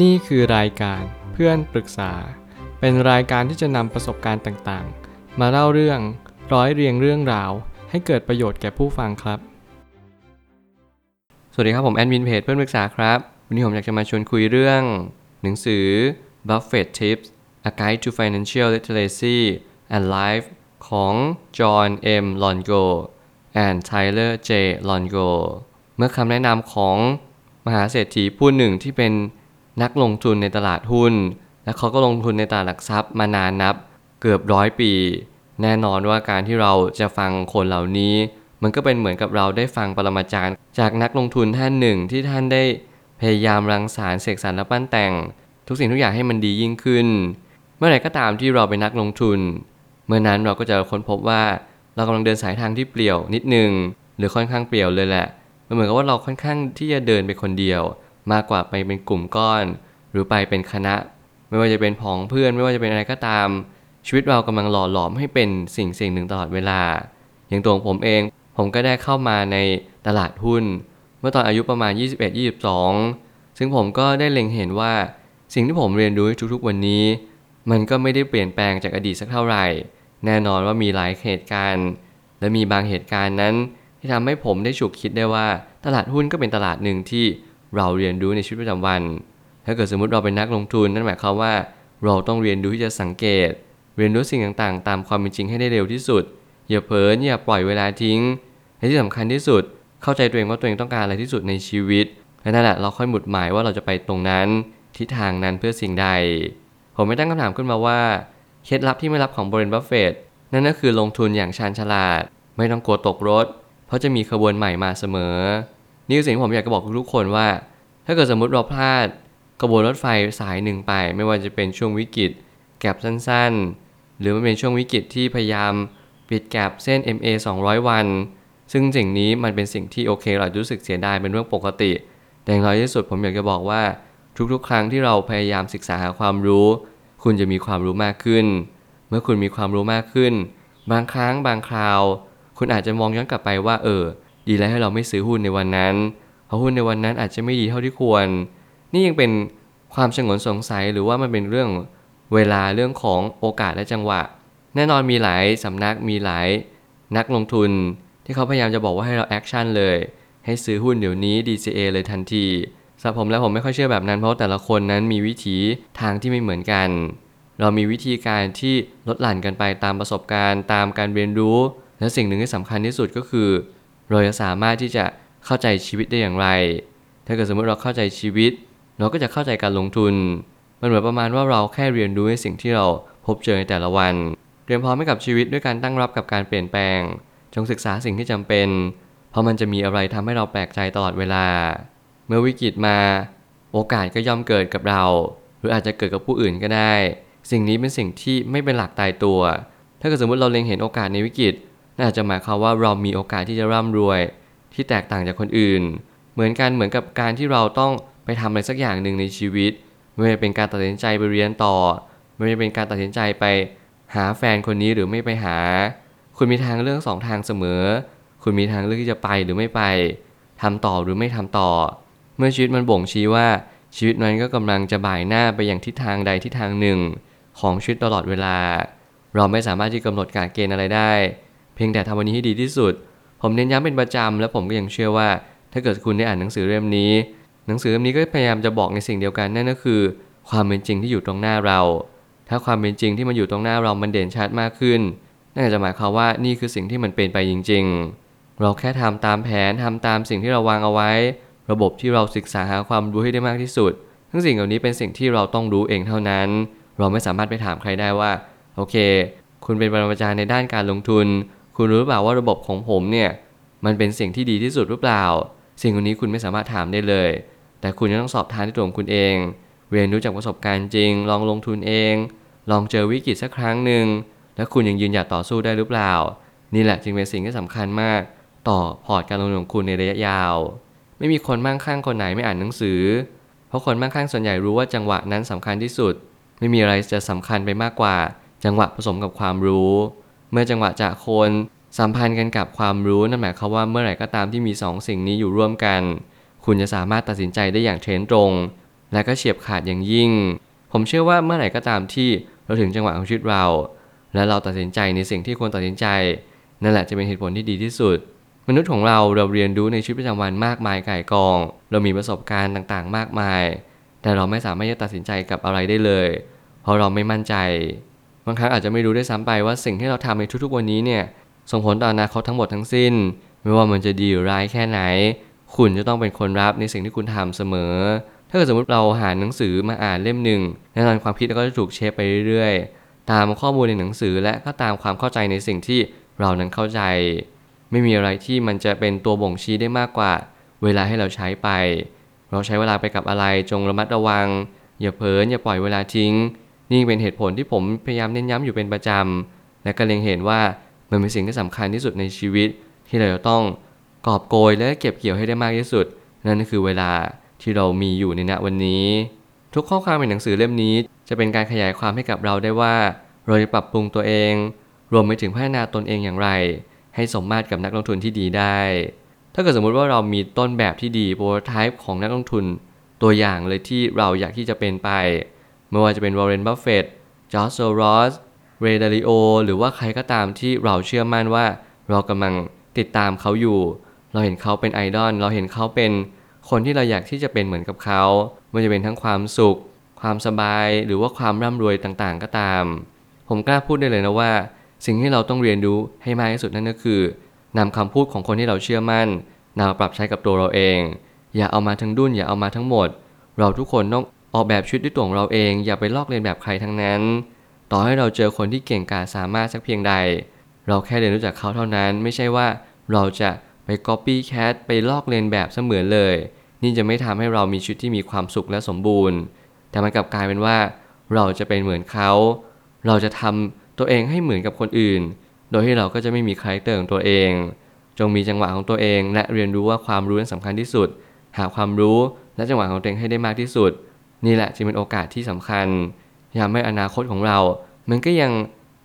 นี่คือรายการเพื่อนปรึกษา เป็นรายการที่จะนำประสบการณ์ต่างๆ มาเล่าเรื่องร้อยเรียงเรื่องราว ให้เกิดประโยชน์แก่ผู้ฟังครับ สวัสดีครับผมแอดมินเพจเพื่อนปรึกษาครับ วันนี้ผมอยากจะมาชวนคุยเรื่อง หนังสือ Buffett Tips A Guide to Financial Literacy and Life ของ John M. Longo and Tyler J. Longo เมื่อคำแนะนำของมหาเศรษฐีผู้หนึ่งที่เป็น นักลงทุนในตลาดหุ้น และเขาก็ลงทุนในตลาดหลักทรัพย์มานานนับเกือบร้อยปี แน่นอนว่าการที่เราจะฟังคนเหล่านี้ มันก็เป็นเหมือนกับเราได้ฟังปรมาจารย์ จากนักลงทุนท่านหนึ่งที่ท่านได้พยายามรังสรรค์เสกสรรและปั้นแต่ง ทุกสิ่งทุกอย่างให้มันดียิ่งขึ้น เมื่อไหร่ก็ตามที่เราเป็นนักลงทุน เมื่อนั้นเราก็จะค้นพบว่าเรากำลังเดินสายทางที่เปลี่ยวนิดนึงหรือค่อนข้างเปลี่ยวเลยแหละมันเหมือนกับว่าเราค่อนข้างที่จะเดินไปคนเดียว มากกว่าไปเป็นกลุ่มก้อน หรือไปเป็นคณะ ไม่ว่าจะเป็นผองเพื่อน ไม่ว่าจะเป็นอะไรก็ตาม ชีวิตเรากำลังหล่อหลอมให้เป็นสิ่งสิ่งหนึ่งตลอดเวลา อย่างตัวผมเอง ผมก็ได้เข้ามาในตลาดหุ้น เมื่อตอนอายุประมาณ 21-22 ซึ่งผมก็ได้เล็งเห็นว่าสิ่งที่ผมเรียนรู้ทุกๆวันนี้ มันก็ไม่ได้เปลี่ยนแปลงจากอดีตสักเท่าไหร่ แน่นอนว่ามีหลายเหตุการณ์ และมีบางเหตุการณ์นั้น ที่ทำให้ผมได้ฉุกคิดได้ว่าตลาดหุ้นก็เป็นตลาดหนึ่งที่ เราเรียนรู้ในชีวิตประจำวัน ถ้าเกิดสมมติเราเป็นนักลงทุนนั่นหมายความว่าเราต้องเรียนรู้ที่จะสังเกต เรียนรู้สิ่งต่างๆ ตามความเป็นจริงให้ได้เร็วที่สุด อย่าเผลออย่าปล่อยเวลาทิ้งและที่สำคัญที่สุด เข้าใจตัวเองว่าตัวเองต้องการอะไรที่สุดในชีวิตและนั่นแหละเราค่อยหมุดหมายว่าเราจะไปตรงนั้นทิศทางนั้นเพื่อสิ่งใด ผมไม่ตั้งคำถามขึ้นมาว่าเคล็ดลับที่ไม่ลับของ Warren Buffett นั่นก็คือลงทุนอย่างชาญฉลาด ไม่ต้องกลัวตกรถ เพราะจะมีขบวนใหม่มาเสมอ นี่คือสิ่งที่ผมอยากจะบอกทุกคนว่า ถ้าเกิดสมมติเราพลาดกระบวนรถไฟสายหนึ่งไป ไม่ว่าจะเป็นช่วงวิกฤต gap สั้นๆ หรือมันเป็นช่วงวิกฤตที่พยายามปิด gap เส้น MA 200 วัน ซึ่งสิ่งนี้มันเป็นสิ่งที่โอเค เรารู้สึกเสียดายเป็นเรื่องปกติ แต่อย่างน้อยที่สุดผมอยากจะบอกว่าทุกๆ ครั้งที่เราพยายามศึกษาหาความรู้ คุณจะมีความรู้มากขึ้น เมื่อคุณมีความรู้มากขึ้น บางครั้งบางคราว คุณอาจจะมองย้อนกลับไปว่า เออ ดีแล้วให้เราไม่ซื้อหุ้นในวันนั้น เพราะหุ้นในวันนั้นอาจจะไม่ดีเท่าที่ควร นี่ยังเป็นความชงนสงสัยหรือว่ามันเป็นเรื่องเวลาเรื่องของโอกาสและจังหวะ แน่นอนมีหลายสำนักมีหลายนักลงทุน ที่เขาพยายามจะบอกว่าให้เรา action เลย ให้ซื้อหุ้นเดี๋ยวนี้ DCA เลยทันทีสำหรับผมแล้วผมไม่ค่อยเชื่อแบบนั้นเพราะแต่ละคนนั้นมีวิถีทางที่ไม่เหมือนกัน เรามีวิธีการที่ลดหลั่นกันไปตามประสบการณ์ ตามการเรียนรู้ และสิ่งหนึ่งที่สำคัญที่สุดก็คือ เราจะสามารถที่จะเข้าใจชีวิตได้อย่างไร ถ้าเกิดสมมติเราเข้าใจชีวิต เราก็จะเข้าใจการลงทุน มันเหมือนประมาณว่าเราแค่เรียนรู้ในสิ่งที่เราพบเจอในแต่ละวัน เตรียมพร้อมให้กับชีวิตด้วยการตั้งรับกับการเปลี่ยนแปลง จงศึกษาสิ่งที่จำเป็น เพราะมันจะมีอะไรทำให้เราแปลกใจตลอดเวลา เมื่อวิกฤตมา โอกาสก็ย่อมเกิดกับเรา หรืออาจจะเกิดกับผู้อื่นก็ได้ สิ่งนี้เป็นสิ่งที่ไม่เป็นหลักตายตัว ถ้าเกิดสมมติเราเล็งเห็นโอกาสในวิกฤต น่าจะหมายความว่าเรามีโอกาสที่จะร่ำรวย ที่แตกต่างจากคนอื่น เหมือนกันเหมือนกับการที่เราต้องไปทำอะไรสักอย่างหนึ่งในชีวิต ไม่ว่าเป็นการตัดสินใจไปเรียนต่อ ไม่ว่าเป็นการตัดสินใจไปหาแฟนคนนี้หรือไม่ไปหา คุณมีทางเลือกสองทางเสมอ คุณมีทางเลือกที่จะไปหรือไม่ไปทำต่อหรือไม่ทำต่อ เมื่อชีวิตมันบ่งชี้ว่าชีวิตนั้นก็กำลังจะบ่ายหน้าไปอย่างทิศทางใดทิศทางหนึ่ง ของชีวิตตลอดเวลา เราไม่สามารถที่กำหนดการเกณฑ์อะไรได้ เพียงแต่ทำวันนี้ให้ดีที่สุด ผมเน้นย้ำเป็นประจำและผมก็ยังเชื่อว่า ถ้าเกิดคุณได้อ่านหนังสือเล่มนี้ หนังสือเล่มนี้ก็พยายามจะบอกในสิ่งเดียวกันนั่นก็คือ ความเป็นจริงที่อยู่ตรงหน้าเรา ถ้าความเป็นจริงที่มันอยู่ตรงหน้าเรามันเด่นชัดมากขึ้นนั่นจะหมายความว่านี่คือสิ่งที่มันเป็นไปจริง ๆ เราแค่ทำตามแผนทำตามสิ่งที่เราวางเอาไว้ ระบบที่เราศึกษาหาความรู้ให้ได้มากที่สุด ทั้งสิ่งเหล่านี้เป็นสิ่งที่เราต้องรู้เองเท่านั้น เราไม่สามารถไปถามใครได้ว่า โอเค คุณเป็นปรมาจารย์ในด้านการลงทุน คุณรู้หรือเปล่าว่าระบบของผมเนี่ย มันเป็นสิ่งที่ดีที่สุดหรือเปล่า สิ่งนี้คุณไม่สามารถถามได้เลย แต่คุณจะต้องสอบทานที่ตัวของคุณเอง เรียนรู้จากประสบการณ์จริง ลองลงทุนเอง ลองเจอวิกฤตสักครั้งหนึ่ง แล้วคุณยังยืนหยัดต่อสู้ได้หรือเปล่า นี่แหละจึงเป็นสิ่งที่สำคัญมาก ต่อพอร์ตการลงทุนของคุณในระยะยาว ไม่มีคนมั่งคั่งคนไหนไม่อ่านหนังสือ เพราะคนมั่งคั่งส่วนใหญ่รู้ว่าจังหวะนั้นสำคัญที่สุด ไม่มีอะไรจะสำคัญไปมากกว่า จังหวะผสมกับความรู้ เมื่อจังหวะจากคนสัมพันธ์กันกับความรู้นั่นหมายความว่าเมื่อไหร่ก็ตามที่มี2สิ่งนี้อยู่ร่วมกัน คุณจะสามารถตัดสินใจได้อย่างเทรนตรง และก็เฉียบขาดอย่างยิ่ง ผมเชื่อว่าเมื่อไหร่ก็ตามที่เราถึงจังหวะของชีวิตเรา และเราตัดสินใจในสิ่งที่ควรตัดสินใจ นั่นแหละจะเป็นเหตุผลที่ดีที่สุด มนุษย์ของเราเราเรียนรู้ในชีวิตประจำวันมากมายก่ายกอง เรามีประสบการณ์ต่างๆ มากมาย แต่เราไม่สามารถจะตัดสินใจกับอะไรได้เลย เพราะเราไม่มั่นใจ บางครั้งอาจจะไม่รู้ได้ซ้ำไปว่าสิ่งที่เราทำในทุกๆวันนี้เนี่ยส่งผลต่ออนาคตทั้งหมดทั้งสิ้น ไม่ว่ามันจะดีหรือร้ายแค่ไหน คุณจะต้องเป็นคนรับในสิ่งที่คุณทำเสมอ ถ้าเกิดสมมติเราหาหนังสือมาอ่านเล่มหนึ่งแน่นอนความคิดก็จะถูกเชฟไปเรื่อยๆ ตามข้อมูลในหนังสือและก็ตามความเข้าใจในสิ่งที่เรานั้นเข้าใจ ไม่มีอะไรที่มันจะเป็นตัวบ่งชี้ได้มากกว่า เวลาให้เราใช้ไป เราใช้เวลาไปกับอะไรจงระมัดระวัง อย่าเผลออย่าปล่อยเวลาทิ้ง นี่เป็นเหตุผลที่ผมพยายามเน้นย้ำอยู่เป็นประจำ และก็เล็งเห็นว่ามันเป็นสิ่งที่สำคัญที่สุดในชีวิต ที่เราจะต้องกอบโกยและเก็บเกี่ยวให้ได้มากที่สุด นั่นก็คือเวลาที่เรามีอยู่ในณวันนี้ ทุกข้อความในหนังสือเล่มนี้ จะเป็นการขยายความให้กับเราได้ว่า เราจะปรับปรุงตัวเอง รวมไปถึงพัฒนาตนเองอย่างไร ให้สมมาตรกับนักลงทุนที่ดีได้ ถ้าเกิดสมมุติว่าเรามีต้นแบบที่ดี prototype ของนักลงทุน ตัวอย่างเลยที่เราอยากที่จะเป็นไป ไม่ว่าจะเป็นวอร์เรน บัฟเฟตต์ จอร์จโซรอส เรย์ ดาลิโอ หรือว่าใครก็ตามที่เราเชื่อมั่นว่า เรากำลังติดตามเขาอยู่ เราเห็นเขาเป็นไอดอล เราเห็นเขาเป็นคนที่เราอยากที่จะเป็นเหมือนกับเขาไม่ว่าจะเป็นทั้งความสุข ความสบาย หรือว่าความร่ำรวยต่างๆ ก็ตาม ผมกล้าพูดได้เลยนะว่า สิ่งที่เราต้องเรียนรู้ให้มากที่สุดนั่นก็คือนำคำพูดของคนที่เราเชื่อมั่นนำมาปรับใช้กับตัวเราเอง อย่าเอามาทั้งดุนอย่าเอามาทั้งหมด เราทุกคนต้อง ออกแบบชีวิตด้วยตัวของเราเองอย่าไปลอกเลียนแบบใครทั้งนั้น ต่อให้เราเจอคนที่เก่งกาจสามารถสักเพียงใด เราแค่เรียนรู้จากเขาเท่านั้น ไม่ใช่ว่าเราจะไป copy cat ไปลอกเลียนแบบเสมือนเลย นี่จะไม่ทำให้เรามีชีวิตที่มีความสุขและสมบูรณ์ แต่มันกลับกลายเป็นว่า เราจะเป็นเหมือนเขา เราจะทำตัวเองให้เหมือนกับคนอื่น โดยที่เราก็จะไม่มี character ของตัวเอง จงมีจังหวะของตัวเอง และเรียนรู้ว่าความรู้นั้นสำคัญที่สุด หาความรู้และจังหวะของตัวเองให้ได้มากที่สุด นี่แหละจึงเป็นโอกาสที่สำคัญยามให้อนาคตของเรา มันก็ยัง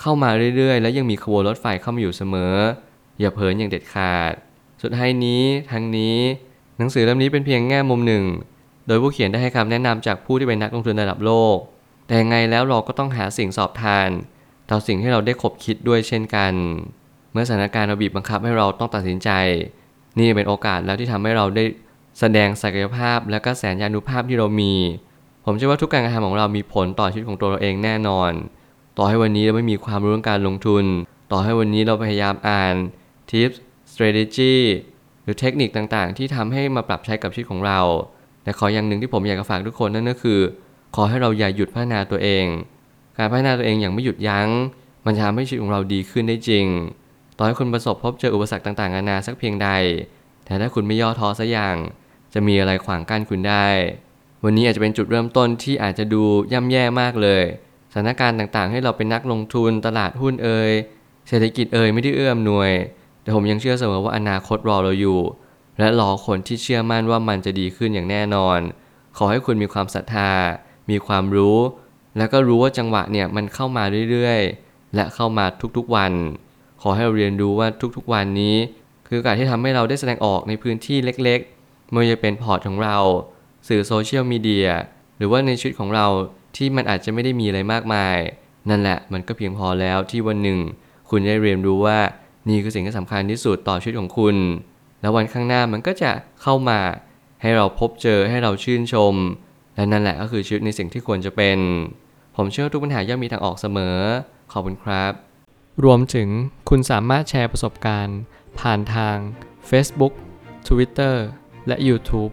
เข้ามาเรื่อยๆ และยังมีขบวนรถไฟเข้ามาอยู่เสมอ อย่าเผลออย่างเด็ดขาด สุดท้ายนี้ทั้งนี้ หนังสือเล่มนี้เป็นเพียงแง่มุมหนึ่ง โดยผู้เขียนได้ให้คำแนะนำจากผู้ที่เป็นนักลงทุนระดับโลก แต่ยังไงแล้วเราก็ต้องหาสิ่งสอบทานต่อสิ่งที่เราได้คบคิดด้วยเช่นกัน เมื่อสถานการณ์เราบีบบังคับให้เราต้องตัดสินใจ นี่เป็นโอกาสแล้วที่ทำให้เราได้แสดงศักยภาพและก็แสนยานุภาพที่เรามี ผมเชื่อว่าทุกการกระทำของเรามีผลต่อชีวิตของตัวเราเองแน่นอน ต่อให้วันนี้เราไม่มีความรู้เรื่องการลงทุน ต่อให้วันนี้เราพยายามอ่าน tips strategy หรือเทคนิคต่างๆ ที่ทำให้มาปรับใช้กับชีวิตของเรา แต่ขออย่างหนึ่งที่ผมอยากจะฝากทุกคนนั่นก็คือ ขอให้เราอย่าหยุดพัฒนาตัวเอง การพัฒนาตัวเองอย่างไม่หยุดยัง้ง มันจะทำให้ชีวิตของเราดีขึ้นได้จริง ต่อให้คุณประสบพบเจออุปสรรคต่างๆนานาสักเพียงใด แต่ถ้าคุณไม่ย่อท้อสักอย่าง จะมีอะไรขวางกั้นคุณได้ วันนี้อาจจะเป็นจุดเริ่มต้นที่อาจจะดูย่ำแย่มากเลยสถานการณ์ต่างๆ ให้เราเป็นนักลงทุนตลาดหุ้นเอ่ยเศรษฐกิจเอ่ยไม่ได้เอื้อมหน่วย แต่ผมยังเชื่อเสมอว่าอนาคตรอเราอยู่ และรอคนที่เชื่อมั่นว่ามันจะดีขึ้นอย่างแน่นอน ขอให้คุณมีความศรัทธา มีความรู้ แล้วก็รู้ว่าจังหวะเนี่ยมันเข้ามาเรื่อยๆ และเข้ามาทุกๆวัน ขอให้เราเรียนรู้ว่าทุกๆวันนี้ คือกาสที่ทำให้เราได้แสดงออกในพื้นที่เล็กๆไม่ว่าจะเป็นพอร์ตของเรา สื่อโซเชียลมีเดียหรือว่าในชีวิตของเราที่มันอาจจะไม่ได้มีอะไรมากมาย นั่นแหละมันก็เพียงพอแล้วที่วันหนึ่ง คุณได้เรียนรู้ว่านี่คือสิ่งที่สำคัญที่สุดต่อชีวิตของคุณ แล้ววันข้างหน้ามันก็จะเข้ามาให้เราพบเจอให้เราชื่นชม และนั่นแหละก็คือชีวิตในสิ่งที่ควรจะเป็น ผมเชื่อทุกปัญหาย่อมมีทางออกเสมอ ขอบคุณครับ รวมถึงคุณสามารถแชร์ประสบการณ์ ผ่านทาง Facebook Twitter และ YouTube